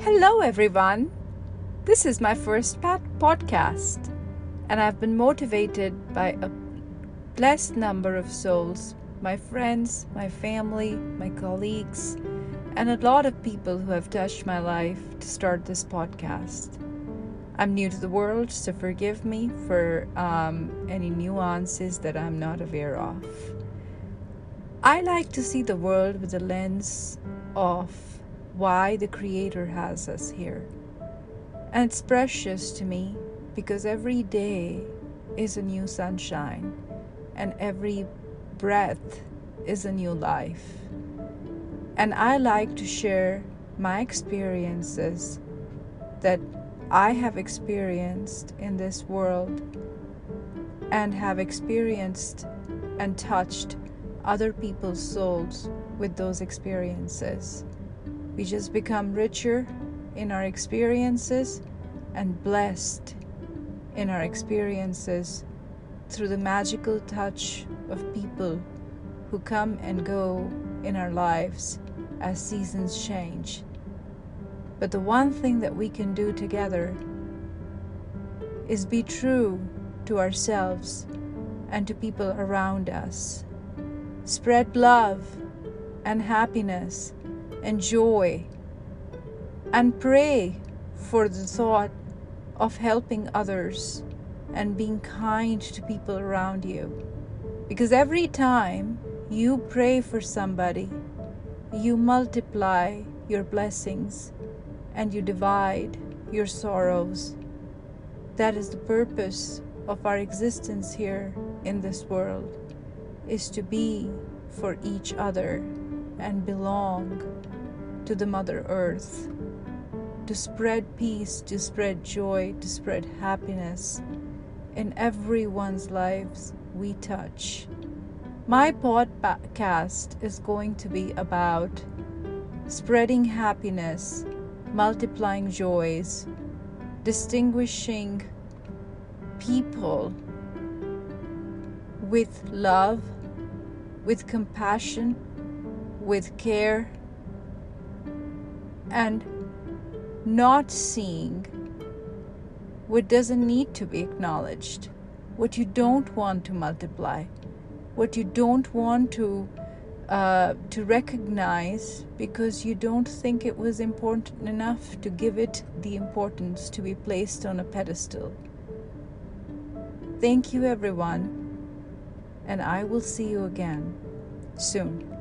Hello, everyone. This is my first podcast, and I've been motivated by a blessed number of souls my friends, my family, my colleagues, and a lot of people who have touched my life to start this podcast. I'm new to the world, so forgive me for um, any nuances that I'm not aware of. I like to see the world with the lens of why the Creator has us here. And it's precious to me because every day is a new sunshine and every breath is a new life. And I like to share my experiences that I have experienced in this world and have experienced and touched other people's souls with those experiences. We just become richer in our experiences and blessed in our experiences through the magical touch of people who come and go in our lives as seasons change. But the one thing that we can do together is be true to ourselves and to people around us. Spread love and happiness and joy and pray for the thought of helping others and being kind to people around you. Because every time you pray for somebody, you multiply your blessings and you divide your sorrows. That is the purpose of our existence here in this world is to be for each other and belong to the Mother Earth, to spread peace, to spread joy, to spread happiness in everyone's lives we touch. My podcast is going to be about spreading happiness, multiplying joys, distinguishing people with love, with compassion, with care, and not seeing what doesn't need to be acknowledged, what you don't want to multiply, what you don't want to uh, to recognize because you don't think it was important enough to give it the importance to be placed on a pedestal. Thank you, everyone, and I will see you again soon.